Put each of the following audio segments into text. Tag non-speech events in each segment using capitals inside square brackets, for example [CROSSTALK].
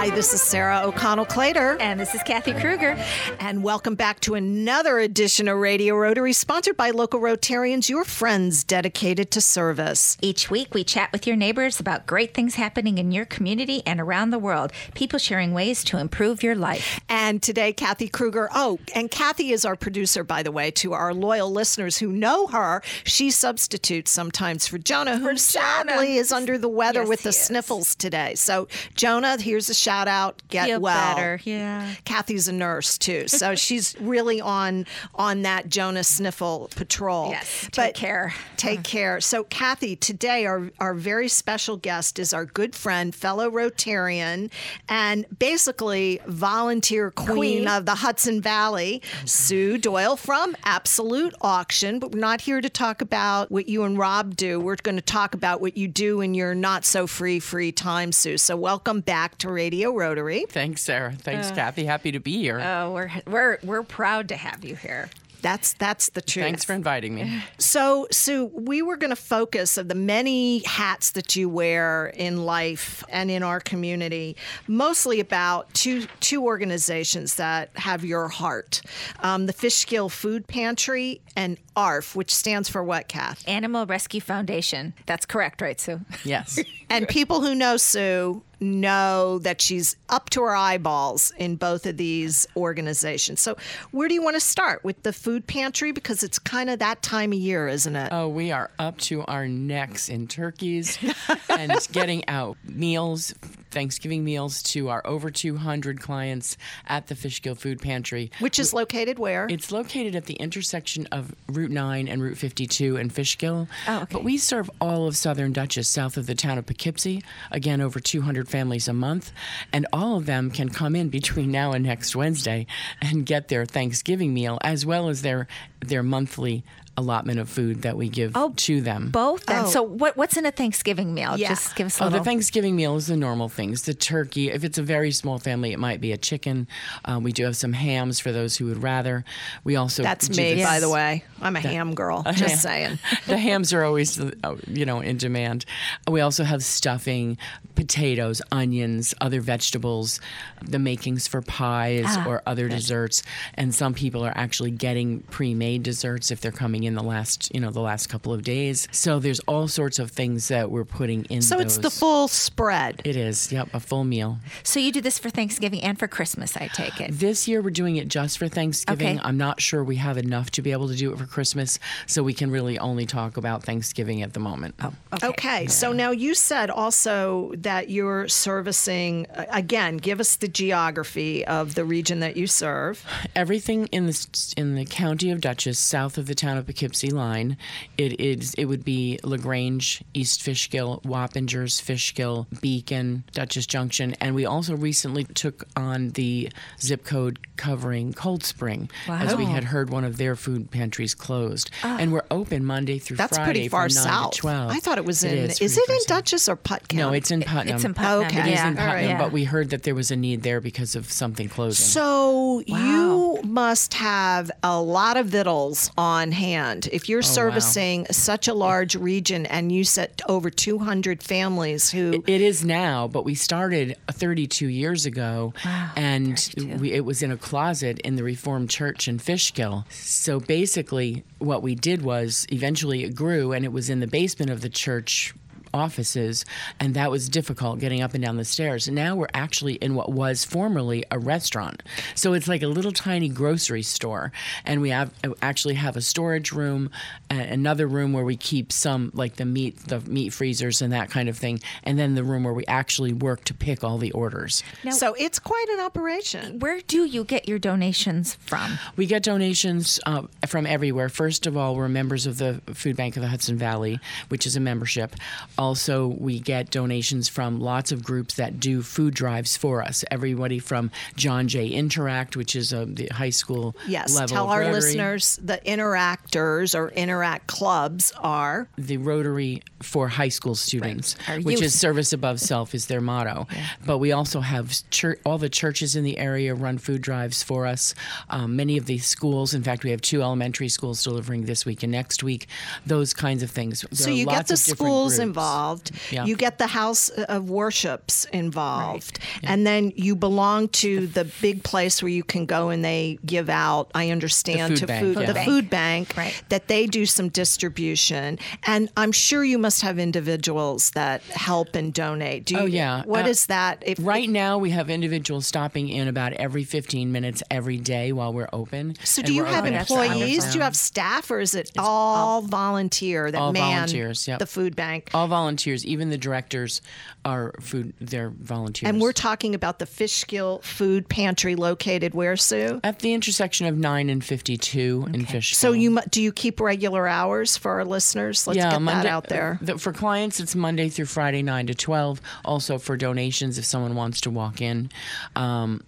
Hi, this is Sarah O'Connell Clater. And this is Kathy Kruger. And welcome back to another edition of Radio Rotary, sponsored by local Rotarians, your friends dedicated to service. Each week, we chat with your neighbors about great things happening in your community and around the world, people sharing ways to improve your life. And today, Kathy Kruger. Oh, and Kathy is our producer, by the way, to our loyal listeners who know her. She substitutes sometimes for Jonah, who sadly is under the weather Yes, with the sniffles today. So, Jonah, here's a shout out. Get Feel well. better, yeah. Kathy's a nurse too, so [LAUGHS] she's really on on that Jonas sniffle patrol. Yes, take care. Take uh-huh. care. So, Kathy, today our our very special guest is our good friend, fellow Rotarian, and basically volunteer queen, Queen. of the Hudson Valley, Sue Doyle from Absolute Auction. But we're not here to talk about what you and Rob do. We're going to talk about what you do in your not so free free time, Sue. So, welcome back to Radio Rotary. Thanks, Sarah. Thanks, Kathy. Happy to be here. Oh, we're we're we're proud to have you here. That's that's the truth. Thanks for inviting me. [LAUGHS] So, Sue, we were going to focus of the many hats that you wear in life and in our community, mostly about two two organizations that have your heart: um, the Fishkill Food Pantry and ARF, which stands for what, Kath? Animal Rescue Foundation. That's correct, right, Sue? Yes. [LAUGHS] And people who know Sue know that she's up to her eyeballs in both of these organizations. So, where do you want to start with the food pantry? Because it's kind of that time of year, isn't it? Oh, we are up to our necks in turkeys [LAUGHS] and getting out meals, Thanksgiving meals to our over 200 clients at the Fishkill Food Pantry. Which is located where? It's located at the intersection of Route 9 and Route 52 in Fishkill. Oh, okay. But we serve all of Southern Dutchess south of the town of Poughkeepsie. Again, over 200 families a month. And all of them can come in between now and next Wednesday and get their Thanksgiving meal as well as their, their monthly allotment of food that we give Oh, to them. Both. Then. Oh. So, what what's in a Thanksgiving meal? Yeah. Just give us a Oh, little. the Thanksgiving meal is the normal things. The turkey. If it's a very small family, it might be a chicken. Uh, we do have some hams for those who would rather. We also That's do me, this- by the way. I'm a ham girl. [LAUGHS] Just ham. saying. [LAUGHS] the hams are always, uh, you know, in demand. We also have stuffing, potatoes, onions, other vegetables, the makings for pies Ah, or other desserts. And some people are actually getting pre-made desserts if they're coming in the last, you know, the last couple of days. So there's all sorts of things that we're putting in. So it's the full spread. It is, yep, a full meal. so you do this for Thanksgiving and for Christmas, I take it. This year we're doing it just for Thanksgiving. Okay. I'm not sure we have enough to be able to do it for Christmas, so we can really only talk about Thanksgiving at the moment. Oh, Okay. So now you said also that you're servicing, again, give us the geography of the region that you serve. Everything in the in the county of Dutchess, south of the town of Poughkeepsie line, it is it would be Lagrange, East Fishkill, Wappingers, Fishkill, Beacon, Dutchess Junction, and we also recently took on the zip code covering Cold Spring, as we had heard one of their food pantries closed, and ah. we're open Monday through That's Friday pretty far from 9 south. to 12. I thought it was in. is Is, it in south. Dutchess or Putt County? No, it's in Putnam. It's in Putnam. Okay. It is yeah. in Putnam, Yeah. but we heard that there was a need there because of something closing. So you must have a lot of vittles on hand if you're oh, servicing such a large region and you set over 200 families who It is now, but we started 32 years ago, and we, it was in a closet in the Reformed Church in Fishkill. So basically, what we did was eventually it grew, and it was in the basement of the church offices and that was difficult getting up and down the stairs and now we're actually in what was formerly a restaurant so it's like a little tiny grocery store and we have actually have a storage room another room where we keep some like the meat the meat freezers and that kind of thing and then the room where we actually work to pick all the orders Now- so it's quite an operation Where do you get your donations from? We get donations uh, from everywhere. First of all, we're members of the Food Bank of the Hudson Valley, which is a membership. Also, we get donations from lots of groups that do food drives for us. Everybody from John Jay Interact, which is a the high school yes level tell of our Rotary. listeners the interactors or interact clubs are the Rotary for high school students, Our which is service above self is their motto. [LAUGHS] But we also have chur- all the churches in the area run food drives for us. Um, many of the schools, in fact, we have two elementary schools delivering this week and next week. Those kinds of things. There so you get the schools involved involved. Yeah. You get the house of worships involved, and then you belong to the big place where you can go and they give out. I understand food to bank, food yeah. the Food food bank Right. that they do some distribution, and I'm sure you must have individuals that help and donate. Do you, Oh, yeah. What Uh, is that? If, Right now, we have individuals stopping in about every 15 minutes every day while we're open. So do you have open after hours employees? Do you have staff, or is it all volunteer that all man volunteers, yep. the food bank? All volunteers, even the directors are food. They're volunteers. And we're talking about the Fishkill Food Pantry located where, Sue? at the intersection of nine and fifty-two in Fishkill. So you do you keep regular hours for our listeners? Let's get Monday, that out there. the- for clients, it's Monday through Friday, nine to twelve. Also for donations, if someone wants to walk in. Um,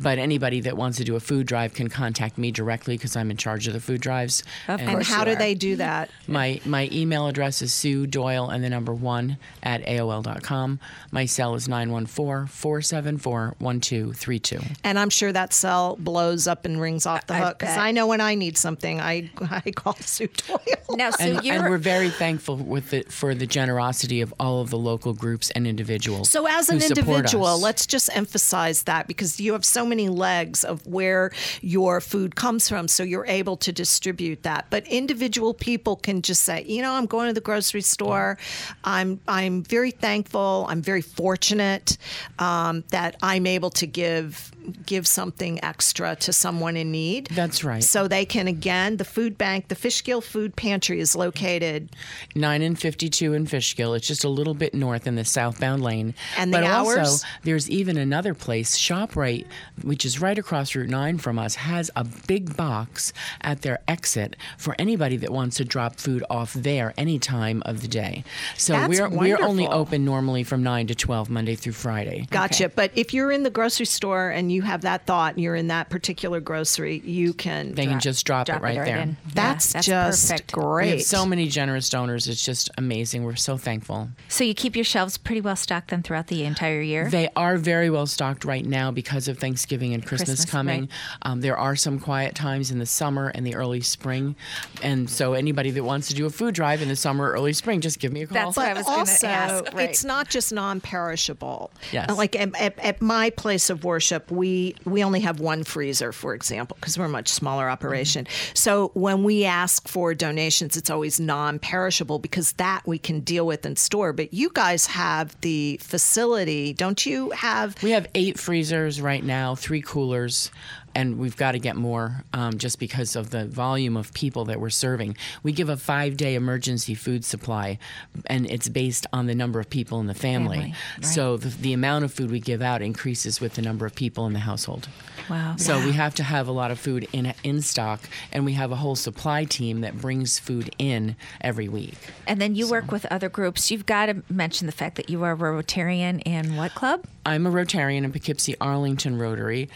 but anybody that wants to do a food drive can contact me directly because I'm in charge of the food drives. Of And and course how do are. they do that? My my email address is Sue Doyle and the number one at AOL.com. My cell is 914-474-1232. And I'm sure that cell blows up and rings off the I hook because. I know when I need something, I I call Sue Doyle. Now, so And, you're and we're very thankful with the, for the generosity of all of the local groups and individuals. So, as an support individual, let's just emphasize that because you have so many legs of where your food comes from, so you're able to distribute that. But individual people can just say, you know, I'm going to the grocery store. I'm I'm very thankful. I'm very fortunate um, that I'm able to give give something extra to someone in need. That's right. So they can again, the food bank, the Fishkill Food Pantry is located 9 and 52 in Fishkill. It's just a little bit north in the southbound lane. And the but hours? also, there's even another place, ShopRite, which is right across Route 9 from us, has a big box at their exit for anybody that wants to drop food off there any time of the day. So That's we're we're only open normally from 9 to 12 Monday through Friday. Gotcha. But if you're in the grocery store and you have that thought and you're in that particular grocery, you can. They can just drop, drop it right there. in. that's, Yeah, that's just perfect. We have so many generous donors. It's just amazing. We're so thankful. So you keep your shelves pretty well stocked then throughout the entire year. They are very well stocked right now because of Thanksgiving and Christmas, Christmas, coming. right. Um, there are some quiet times in the summer and the early spring, and so anybody that wants to do a food drive in the summer or early spring, just give me a call. That's what I was gonna also, ask, right. it's not just non-perishable. Yes. Like at, at, at my place of worship, we we we only have one freezer, for example, because we're a much smaller mm-hmm. operation. So when we ask for donations, it's always non-perishable because that we can deal with and store. But you guys have the facility, don't you? Have we have eight freezers right now, three coolers. And we've got to get more um, just because of the volume of people that we're serving. We give a five day emergency food supply, and it's based on the number of people in the family. Family, right. So the, the amount of food we give out increases with the number of people in the household. Wow. So we have to have a lot of food in in stock, and we have a whole supply team that brings food in every week. And then you work with other groups. You've got to mention the fact that you are a Rotarian in what club? I'm a Rotarian in Poughkeepsie Arlington Rotary,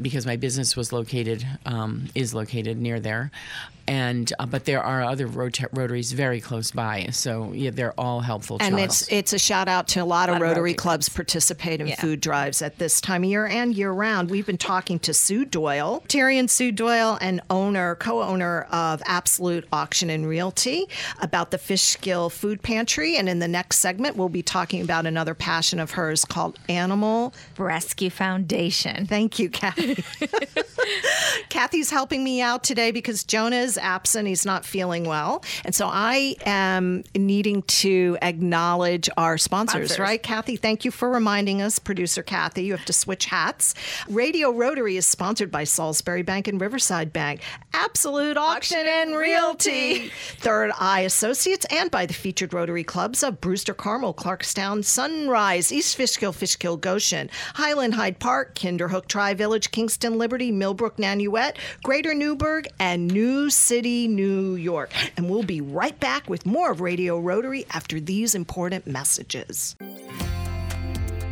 because my business was located um, is located near there, and uh, but there are other Rota- Rotaries very close by, so yeah, they're all helpful. to And us. it's it's a shout out to a lot of lot of Rotary Rotary clubs participate in Yeah. food drives at this time of year and year round. We've been talking to Sue Doyle, Terry and Sue Doyle, and owner, co-owner of Absolute Auction and Realty, about the Fishkill Food Pantry. And in the next segment, we'll be talking about another passion of hers called Animal. Rescue Foundation. Thank you, Kathy. [LAUGHS] [LAUGHS] Kathy's helping me out today because Jonah is absent. He's not feeling well. And so I am needing to acknowledge our sponsors, Sponsors. right? Kathy, thank you for reminding us, producer Kathy. You have to switch hats. Radio Rotary is sponsored by Salisbury Bank and Riverside Bank, Absolute Auction and Realty, Third Eye Associates, and by the featured Rotary clubs of Brewster Carmel, Clarkstown, Sunrise, East Fishkill, Fishkill, Goshen, Highland Hyde Park, Kinderhook Tri Village, Kingston Liberty, Millbrook Nanuet, Greater Newburgh, and New City, New York. And we'll be right back with more of Radio Rotary after these important messages.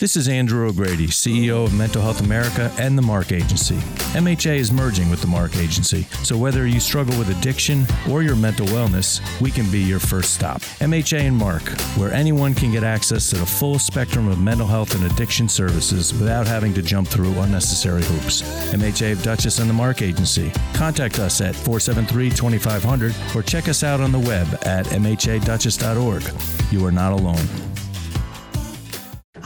This is Andrew O'Grady, CEO of Mental Health America and the MARC Agency. MHA is merging with the MARC Agency, so whether you struggle with addiction or your mental wellness, we can be your first stop. MHA and MARC, where anyone can get access to the full spectrum of mental health and addiction services without having to jump through unnecessary hoops. MHA of Dutchess and the MARC Agency. Contact us at 473 2500 or check us out on the web at mhadutchess.org. You are not alone.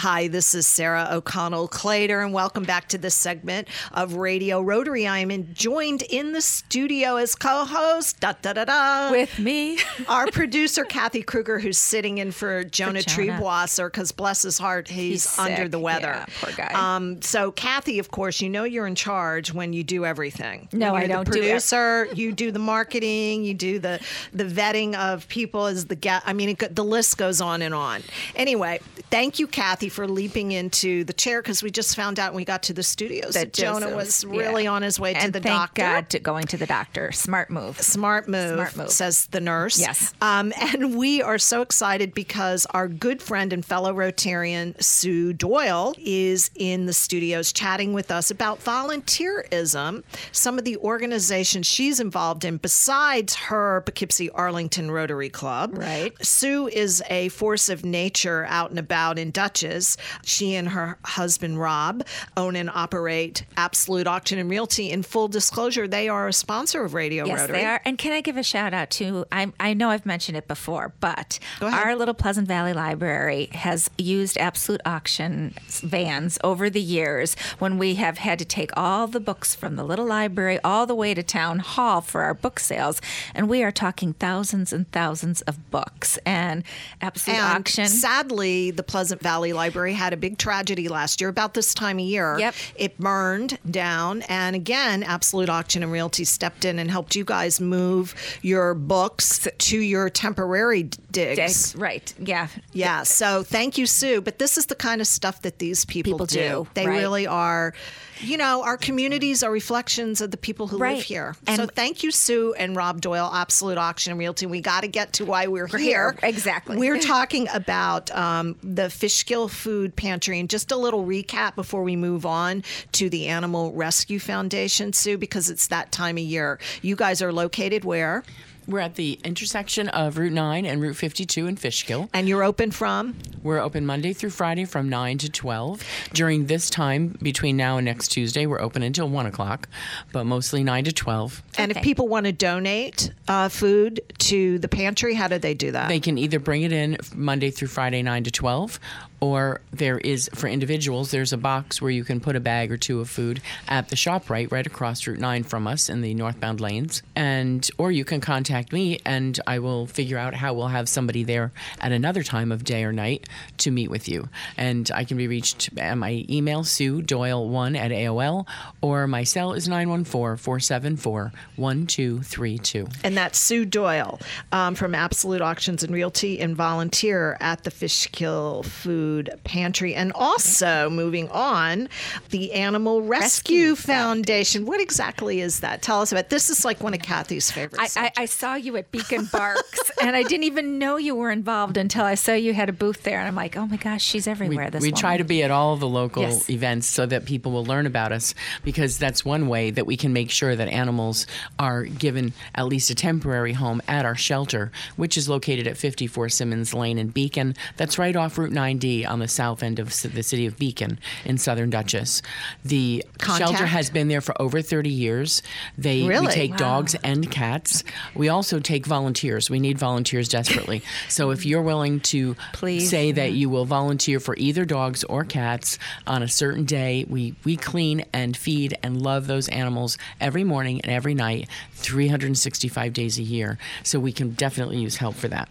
Hi, this is Sarah O'Connell Clater, and welcome back to this segment of Radio Rotary. I am in, joined in the studio as co-host, da da da da, with me, [LAUGHS] our producer Kathy Kruger, who's sitting in for Jonah, for Jonah. Triebwasser because bless his heart, he's, He's under the weather. Yeah, poor guy. Um, so Kathy, of course, you know you're in charge when you do everything. No, I don't The do producer, you do the marketing, you do the the vetting of people as the guest. I mean, it, the list goes on and on. Anyway, thank you, Kathy, for leaping into the chair because we just found out when we got to the studios that, Jonah Joseph- was yeah. really on his way to and the thank doctor. God to going to the doctor. Smart move. Smart move, Smart move. says the nurse. Yes. Um, and we are so excited because our good friend and fellow Rotarian, Sue Doyle, is in the studios chatting with us about volunteerism, some of the organizations she's involved in besides her Poughkeepsie Arlington Rotary Club. Right. Sue is a force of nature out and about in Dutchess. She and her husband Rob own and operate Absolute Auction and Realty. In full disclosure, they are a sponsor of Radio Yes, Rotary. they are. And can I give a shout out to? I, I know I've mentioned it before, but our little Pleasant Valley Library has used Absolute Auction vans over the years when we have had to take all the books from the little library all the way to town hall for our book sales, and we are talking thousands and thousands of books. And Absolute And Auction. sadly, the Pleasant Valley Library had a big tragedy last year about this time of year. Yep. It burned down. And again, Absolute Auction and Realty stepped in and helped you guys move your books to your temporary digs. Digs, right? Yeah. Yeah. So thank you, Sue. But this is the kind of stuff that these people, People do, They right. really are. You know, our communities are reflections of the people who live here. And- so thank you, Sue and Rob Doyle, Absolute Auction and Realty. We got to get to why we're, here. here. Exactly. We're [LAUGHS] talking about um, the Fishkill Food Pantry. And just a little recap before we move on to the Animal Rescue Foundation, Sue, because it's that time of year. You guys are located where? We're at the intersection of Route 9 and Route 52 in Fishkill. And you're open from? We're open Monday through Friday from 9 to 12. During this time, between now and next Tuesday, we're open until 1 o'clock, but mostly 9 to 12. And if people want to donate uh, food to the pantry, how do they do that? They can either bring it in Monday through Friday, 9 to 12, or there is, for individuals, there's a box where you can put a bag or two of food at the ShopRite, right across Route 9 from us in the northbound lanes. And, or you can contact me and I will figure out how we'll have somebody there at another time of day or night to meet with you. And I can be reached at my email, Sue Doyle1 at AOL, or my cell is 914 474 1232. and that's Sue Doyle um, from Absolute Auctions and Realty and volunteer at the Fishkill Food Pantry. And also, moving on, the Animal Rescue, Rescue Foundation. What exactly is that? Tell us about This is like one of Kathy's favorites. I, I, I saw you at Beacon Barks, [LAUGHS] and I didn't even know you were involved until I saw you had a booth there, and I'm like, oh my gosh, she's we, everywhere. this we try to be at all the local Yes. events so that people will learn about us because that's one way that we can make sure that animals are given at least a temporary home at our shelter, which is located at 54 Simmons Lane in Beacon. That's right off Route 9D on the south end of the city of Beacon in southern Dutchess. The shelter has been there for over 30 years. They Really? we take Wow. dogs and cats. We also take volunteers. We need volunteers desperately. [LAUGHS] So if you're willing to Please. say that you will volunteer for either dogs or cats on a certain day. We we clean and feed and love those animals every morning and every night, 365 days a year. So we can definitely use help for that.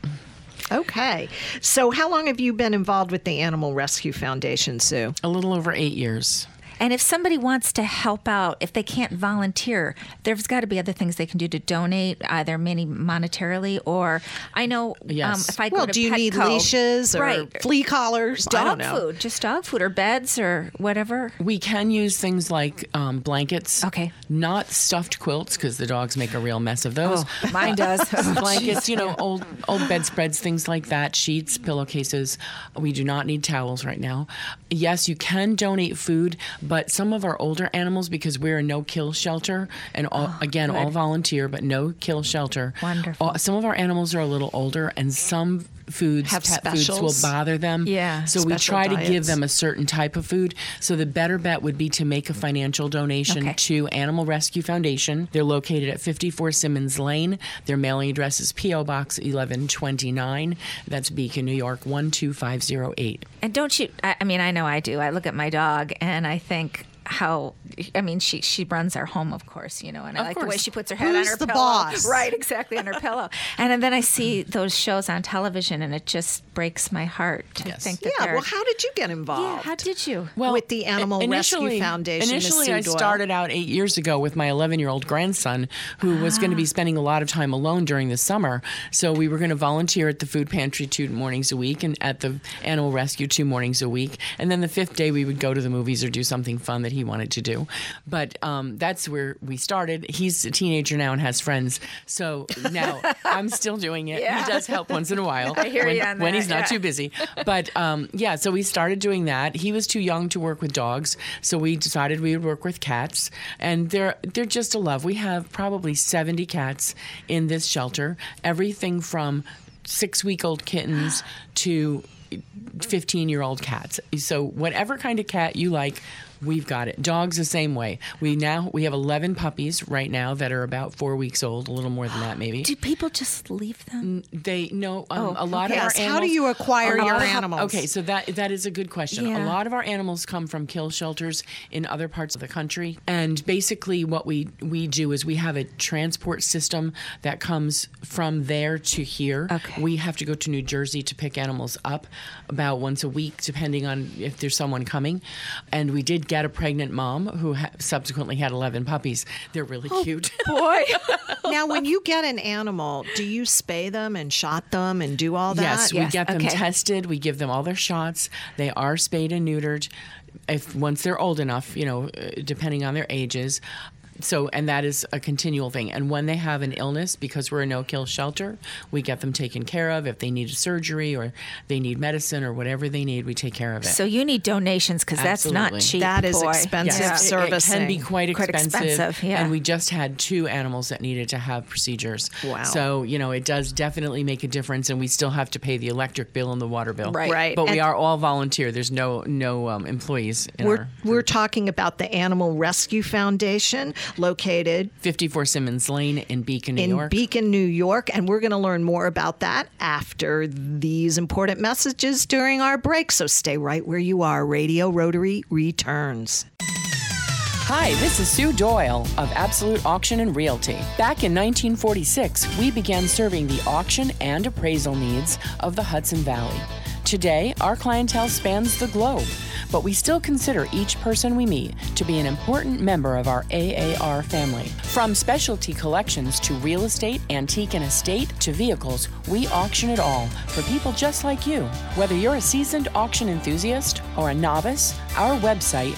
Okay. So, how long have you been involved with the Animal Rescue Foundation, Sue? A little over eight years. And if somebody wants to help out, if they can't volunteer, there's got to be other things they can do to donate, either many monetarily or I know um, if I go Well, to do you need leashes or right. flea collars? I don't Dog know. food, just dog food or beds or whatever. We can use things like um, blankets. Okay. Not stuffed quilts because the dogs make a real mess of those. Oh, Mine does. [LAUGHS] blankets, you know, old old bedspreads, things like that, sheets, pillowcases. We do not need towels right now. Yes, you can donate food, but some of our older animals, because we're a no kill shelter, and all, ah, again, all volunteer, but no kill shelter. Wonderful. all- some of our animals are a little older, and some foods, Have pet foods, will bother them. Yeah. So we try to give them a certain type of food. So the better bet would be to make a financial donation Okay. to Animal Rescue Foundation. They're located at 54 Simmons Lane. Their mailing address is P.O. Box 1129. That's Beacon, New York 12508. And don't you? I, I mean, I know I do. I look at my dog and I think how. I mean, she she runs our home, of course, you know, and I Of like the way she puts her head Who's on her the pillow. boss? [LAUGHS] Right, exactly on her pillow. And and then I see [LAUGHS] those shows on television, and it just breaks my heart to Yes. think that Yeah. Well, how did you get involved? yeah, how did you? well With the Animal Rescue Foundation, Initially, I started out eight years ago with my 11 year old grandson who was going to Ah. be spending a lot of time alone during the summer. So we were going to volunteer at the food pantry two mornings a week and at the animal rescue two mornings a week. And then the fifth day, we would go to the movies or do something fun that he wanted to do. But um, that's where we started. He's a teenager now and has friends. So now [LAUGHS] I'm still doing it. Yeah. He does help once in a while [LAUGHS] I hear when, you on when that, he's not yeah. too busy. But um, yeah, so we started doing that. He was too young to work with dogs, so we decided we would work with cats, and they're they're just a love. We have probably seventy cats in this shelter. Everything from six week old kittens [GASPS] to 15 year old cats. So whatever kind of cat you like, we've got it. Dogs the same way. We now we have 11 puppies right now that are about 4 weeks old, a little more than that maybe. Do people just leave them? They no um, Oh, a lot okay. of our Yes, how do you acquire your animals? Okay, so that that is a good question. Yeah. A lot of our animals come from kill shelters in other parts of the country, and basically what we we do is we have a transport system that comes from there to here. Okay. We have to go to New Jersey to pick animals up about once a week, depending on if there's someone coming. And we did get a pregnant mom who ha- subsequently had 11 puppies. They're really Oh, cute. [LAUGHS] Boy. [LAUGHS] now, when you get an animal, do you spay them and shot them and do all that? Yes, we Yes, get them okay. tested. We give them all their shots. They are spayed and neutered. If once they're old enough, you know, uh, depending on their ages. So, and that is a continual thing. And when they have an illness, because we're a no-kill shelter, we get them taken care of. If they need a surgery or they need medicine or whatever they need, we take care of it. So you need donations because that's not cheap. That is boy. expensive Yeah. Yes, it- it, can be quite Quite expensive. expensive, yeah. And we just had two animals that needed to have procedures. Wow. So, you know, it does definitely make a difference and we still have to pay the electric bill and the water bill. Right. Right. But we are all volunteer. There's no no um, employees in We're, our we're talking about the Animal Rescue Foundation located 54 Simmons Lane in Beacon, New in York. Beacon, New York. And we're going to learn more about that after these important messages during our break. So stay right where you are. Radio Rotary returns. Hi, this is Sue Doyle of Absolute Auction and Realty. Back in 1946, we began serving the auction and appraisal needs of the Hudson Valley. Today, our clientele spans the globe, but we still consider each person we meet to be an important member of our AAR family. From specialty collections to real estate, antique and estate to vehicles, we auction it all for people just like you. Whether you're a seasoned auction enthusiast or a novice, our website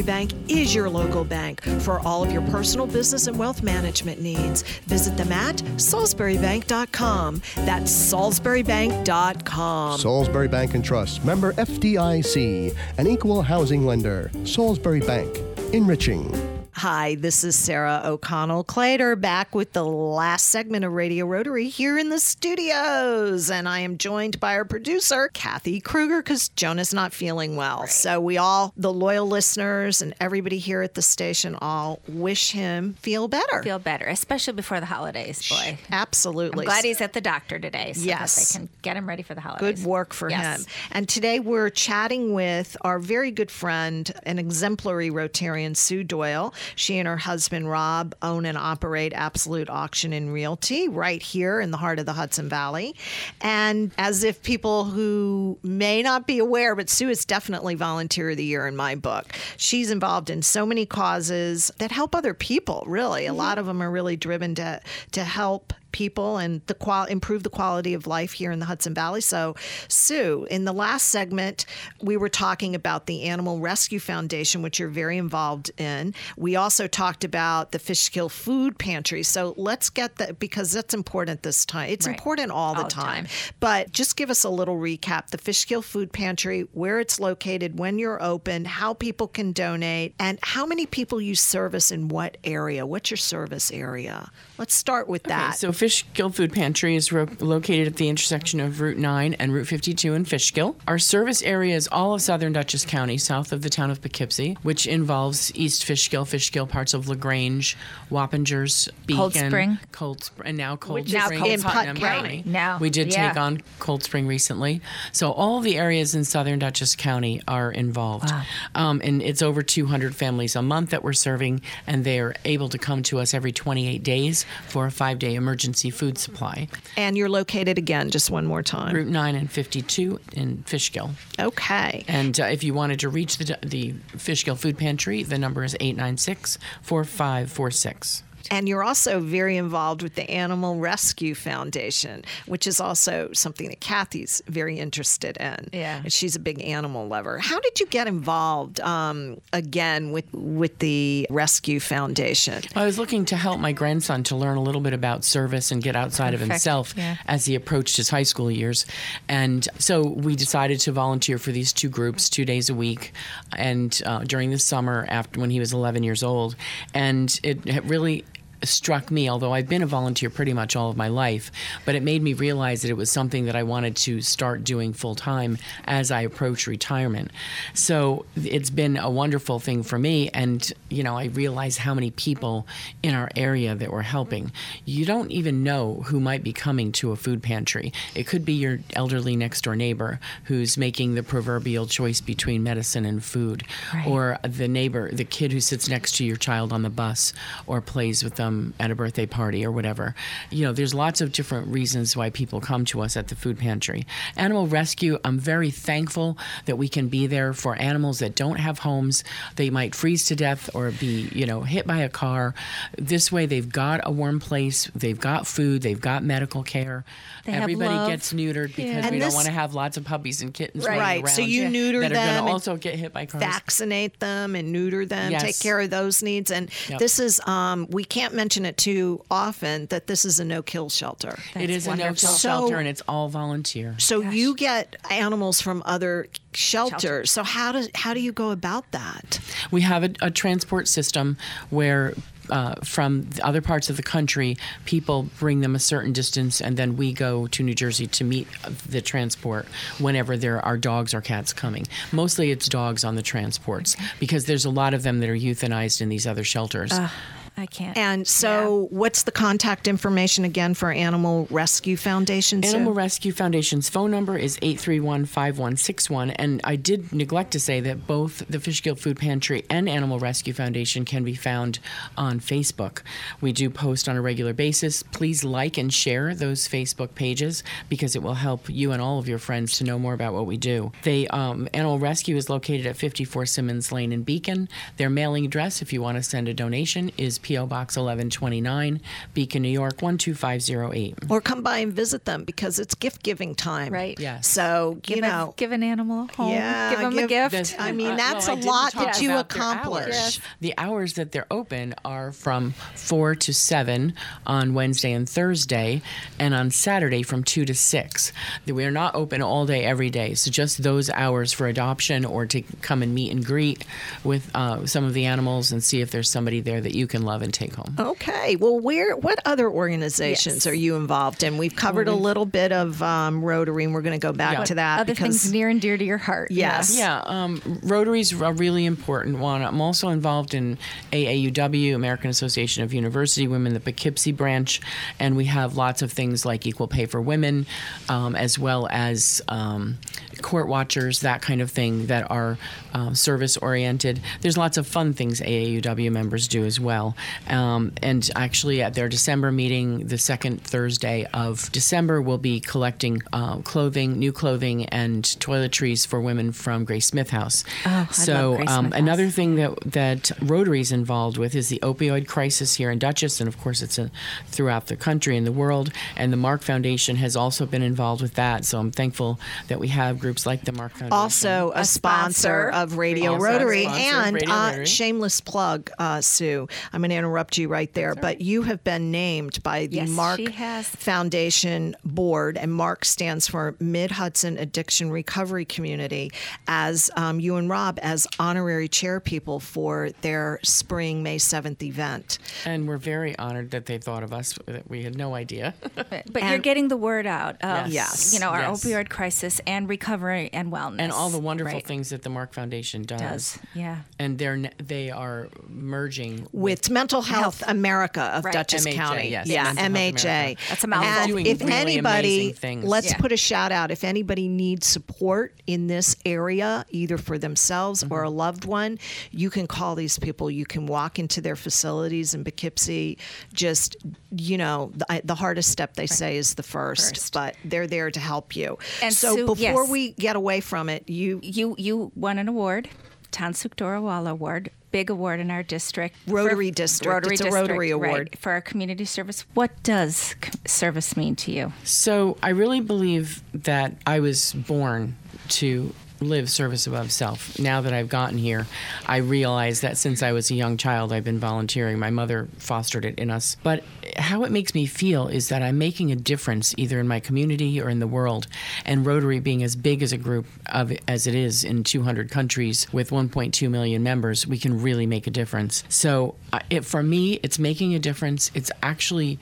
Bank is your local bank for all of your personal business and wealth management needs. Visit them at salisburybank.com. That's salisburybank.com. Salisbury Bank and Trust, member FDIC, an equal housing lender. Salisbury Bank, enriching. Hi, this is Sarah O'Connell Clater back with the last segment of Radio Rotary here in the studios. And I am joined by our producer, Kathy Kruger, because Jonah's not feeling well. So we all, the loyal listeners and everybody here at the station, all wish him feel better. Feel better, especially before the holidays, boy. Absolutely. I'm glad he's at the doctor today so Yes. that they can get him ready for the holidays. Good work for Yes. him. And today we're chatting with our very good friend, an exemplary Rotarian, Sue Doyle. She and her husband, Rob, own and operate Absolute Auction and Realty right here in the heart of the Hudson Valley. And as if people who may not be aware, but Sue is definitely Volunteer of the Year in my book. She's involved in so many causes that help other people, really. A mm-hmm. lot of them are really driven to, to help people and the qual improve the quality of life here in the Hudson Valley. So, Sue, in the last segment, we were talking about the Animal Rescue Foundation, which you're very involved in. We also talked about the Fishkill Food Pantry. So let's get that because that's important this time. It's Right. important all the All the time. time. But just give us a little recap: the Fishkill Food Pantry, where it's located, when you're open, how people can donate, and how many people you service in what area. What's your service area? Let's start with that. Okay, so Fishkill Food Pantry is ro- located at the intersection of Route 9 and Route 52 in Fishkill. Our service area is all of southern Dutchess County, south of the town of Poughkeepsie, which involves East Fishkill, Fishkill, parts of LaGrange, Wappingers, Beacon, Cold Spring. Cold Spring, and now Cold Which Now Spring, in Putnam Putnam County. Now, we did yeah. take on Cold Spring recently. So all the areas in southern Dutchess County are involved. Um, and it's over 200 families a month that we're serving, and they are able to come to us every 28 days for a five day emergency food supply. And you're located again, just one more time. Route 9 and 52 in Fishkill. Okay. And uh, if you wanted to reach the, the Fishkill Food Pantry, the number is 896 4546. And you're also very involved with the Animal Rescue Foundation, which is also something that Kathy's very interested in. Yeah. And she's a big animal lover. How did you get involved um, again with with the Rescue Foundation? I was looking to help my grandson to learn a little bit about service and get outside of himself yeah. as he approached his high school years. And so we decided to volunteer for these two groups two days a week and uh, during the summer after when he was 11 years old. And it really struck me, although I've been a volunteer pretty much all of my life, but it made me realize that it was something that I wanted to start doing full time as I approach retirement. So it's been a wonderful thing for me. And, you know, I realize how many people in our area that we're helping. You don't even know who might be coming to a food pantry. It could be your elderly next door neighbor who's making the proverbial choice between medicine and food, Right. or the neighbor, the kid who sits next to your child on the bus or plays with them at a birthday party or whatever. You know, there's lots of different reasons why people come to us at the food pantry. Animal rescue, I'm very thankful that we can be there for animals that don't have homes. They might freeze to death or be, you know, hit by a car. This way they've got a warm place, they've got food, they've got medical care. They Everybody gets neutered because And we this- don't want to have lots of puppies and kittens Right. running Right. So you neuter that are them going and to also get hit by cars. vaccinate them and neuter them, Yes. take care of those needs. And Yep. this is, um, we can't mention it too often that this is a no kill shelter. it is a no kill So- shelter and it's all volunteer. So you get animals from other shelters. So how does how do you go about that? We have a, a transport system where. Uh, from the other parts of the country, people bring them a certain distance, and then we go to New Jersey to meet the transport whenever there are dogs or cats coming. Mostly it's dogs on the transports because there's a lot of them that are euthanized in these other shelters. I I can't. And so, what's the contact information again for Animal Rescue Foundation? Sue? Animal Rescue Foundation's phone number is 831 5161. And I did neglect to say that both the Fishkill Food Pantry and Animal Rescue Foundation can be found on Facebook. We do post on a regular basis. Please like and share those Facebook pages because it will help you and all of your friends to know more about what we do. They um, Animal Rescue is located at 54 Simmons Lane in Beacon. Their mailing address, if you want to send a donation, is P.O. Box 1129, Beacon, New York 12508. or come by and visit them because it's gift giving time. Right. Yes. So, give, you a- know, give an animal a home. Yeah, give them a gift. This- I mean, uh, that's well, a I didn't lot that you accomplish. hours. Yes. The hours that they're open are from 4 to 7 on Wednesday and Thursday, and on Saturday from 2 to 6. We are not open all day, every day. So just those hours for adoption or to come and meet and greet with uh, some of the animals and see if there's somebody there that you can love and take home. Okay. Well, where? What other organizations Yes. are you involved in? We've covered a little bit of um, Rotary, and we're going to go back Yeah. to that Other because things near and dear to your heart. Yes. Yeah, um, Rotary's a really important one. I'm also involved in AAUW, American Association of University Women, the Poughkeepsie branch, and we have lots of things like equal pay for women, um, as well as um, court watchers, that kind of thing that are uh, service oriented. There's lots of fun things AAUW members do as well. Um, and actually, at their December meeting, the second Thursday of December, we'll be collecting uh, clothing, new clothing, and toiletries for women from Grace Smith House. Oh, I so love Grace um, Smith House. another thing that that Rotary's involved with is the opioid crisis here in Dutchess, and of course it's a, throughout the country and the world. And the MARC Foundation has also been involved with that. So I'm thankful that we have groups like the MARC Foundation. also a, sponsor, sponsor. of Radio Also a Rotary. of and Radio uh, Rotary. shameless plug, uh, Sue. I'm going to interrupt you right there, but you have been named by the Yes, MARC. Foundation Board, and MARC stands for Mid Hudson Addiction Recovery Community, as um, you and Rob as honorary chair people for their spring May 7th event. and we're very honored that they thought of us. That we had no idea. [LAUGHS] But, but And- you're getting the word out of Yes. you know our Yes. opioid crisis and recovery and wellness and all the wonderful right. things that the MARC Foundation does. does. Yeah. And they're they are merging with Mental Health, America of Right. Dutchess MHA, County. yes, Yeah, MHA. That's a mouthful. And if really anybody, let's Yeah. put a shout out. If anybody needs support in this area, either for themselves or a Mm-hmm. loved one, you can call these people. You can walk into their facilities in Poughkeepsie. Just, you know, the, the hardest step they say is the first, First. but they're there to help you. And so Sue, before yes. we get away from it, you You you won an award, Tansuk Dorawala Award, big award in our district. Rotary For- district. It's a Rotary right, award. for our community service. What does c- service mean to you? So I really believe that I was born to live service above self. Now that I've gotten here, I realize that since I was a young child, I've been volunteering. My mother fostered it in us. But how it makes me feel is that I'm making a difference either in my community or in the world. And Rotary being as big as a group of as it is in 200 countries with 1.2 million members, we can really make a difference. So uh, it, for me, it's making a difference. It's actually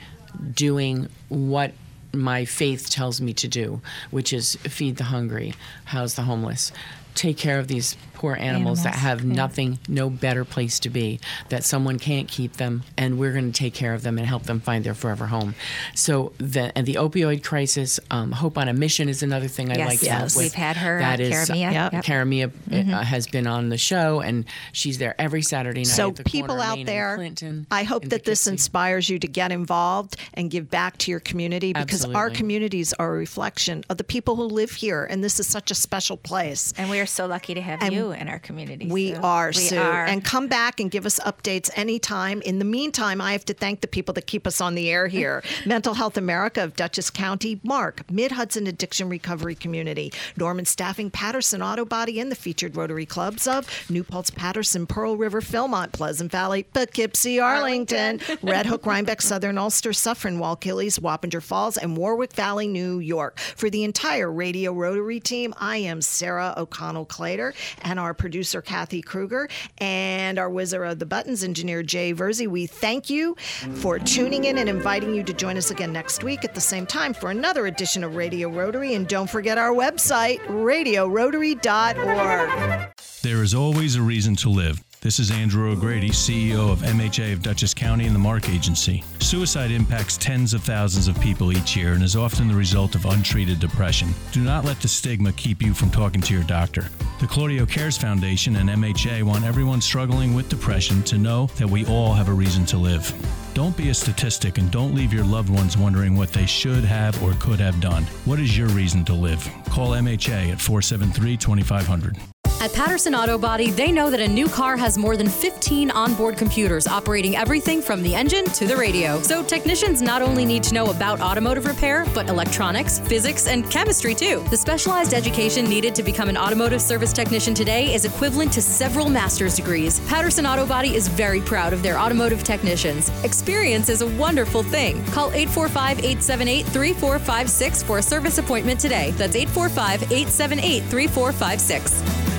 doing what my faith tells me to do, which is feed the hungry, house the homeless, take care of these poor animals, that have yeah. nothing, no better place to be, that someone can't keep them, and we're going to take care of them and help them find their forever home. So the and the opioid crisis, um, Hope on a Mission is another thing I Yes, like to yes. We've had her, uh, That is, Karamia. Yep. Yep. Karamia uh, has been on the show, and she's there every Saturday night. So at the people corner out there, Clinton I hope that this inspires you to get involved and give back to your community because our communities are a reflection of the people who live here, and this is such a special place. And we are so lucky to have And you in our community. We so are, we Sue. Are. And come back and give us updates anytime. In the meantime, I have to thank the people that keep us on the air here [LAUGHS] Mental Health America of Dutchess County, MARC, Mid Hudson Addiction Recovery Community, Norman Staffing, Patterson Auto Body, and the featured Rotary Clubs of New Paltz, Patterson, Pearl River, Philmont, Pleasant Valley, Poughkeepsie, Arlington, Red Hook, [LAUGHS] Rhinebeck, Southern Ulster, Suffern, Wallkillies, Wappinger Falls, and Warwick Valley, New York. For the entire Radio Rotary team, I am Sarah O'Connell Clater and our producer, Kathy Kruger, and our wizard of the buttons, engineer Jay Verzi. We thank you for tuning in and inviting you to join us again next week at the same time for another edition of Radio Rotary. And don't forget our website, radiorotary.org. There is always a reason to live. This is Andrew O'Grady, CEO of MHA of Dutchess County and the MARC Agency. Suicide impacts tens of thousands of people each year and is often the result of untreated depression. Do not let the stigma keep you from talking to your doctor. The Claudio Cares Foundation and MHA want everyone struggling with depression to know that we all have a reason to live. Don't be a statistic and don't leave your loved ones wondering what they should have or could have done. What is your reason to live? Call MHA at 473 2500. At Patterson Auto Body, they know that a new car has more than 15 onboard computers operating everything from the engine to the radio. So technicians not only need to know about automotive repair, but electronics, physics, and chemistry too. The specialized education needed to become an automotive service technician today is equivalent to several master's degrees. Patterson Auto Body is very proud of their automotive technicians. Experience is a wonderful thing. Call 845 878 3456 for a service appointment today. That's 845 878 3456.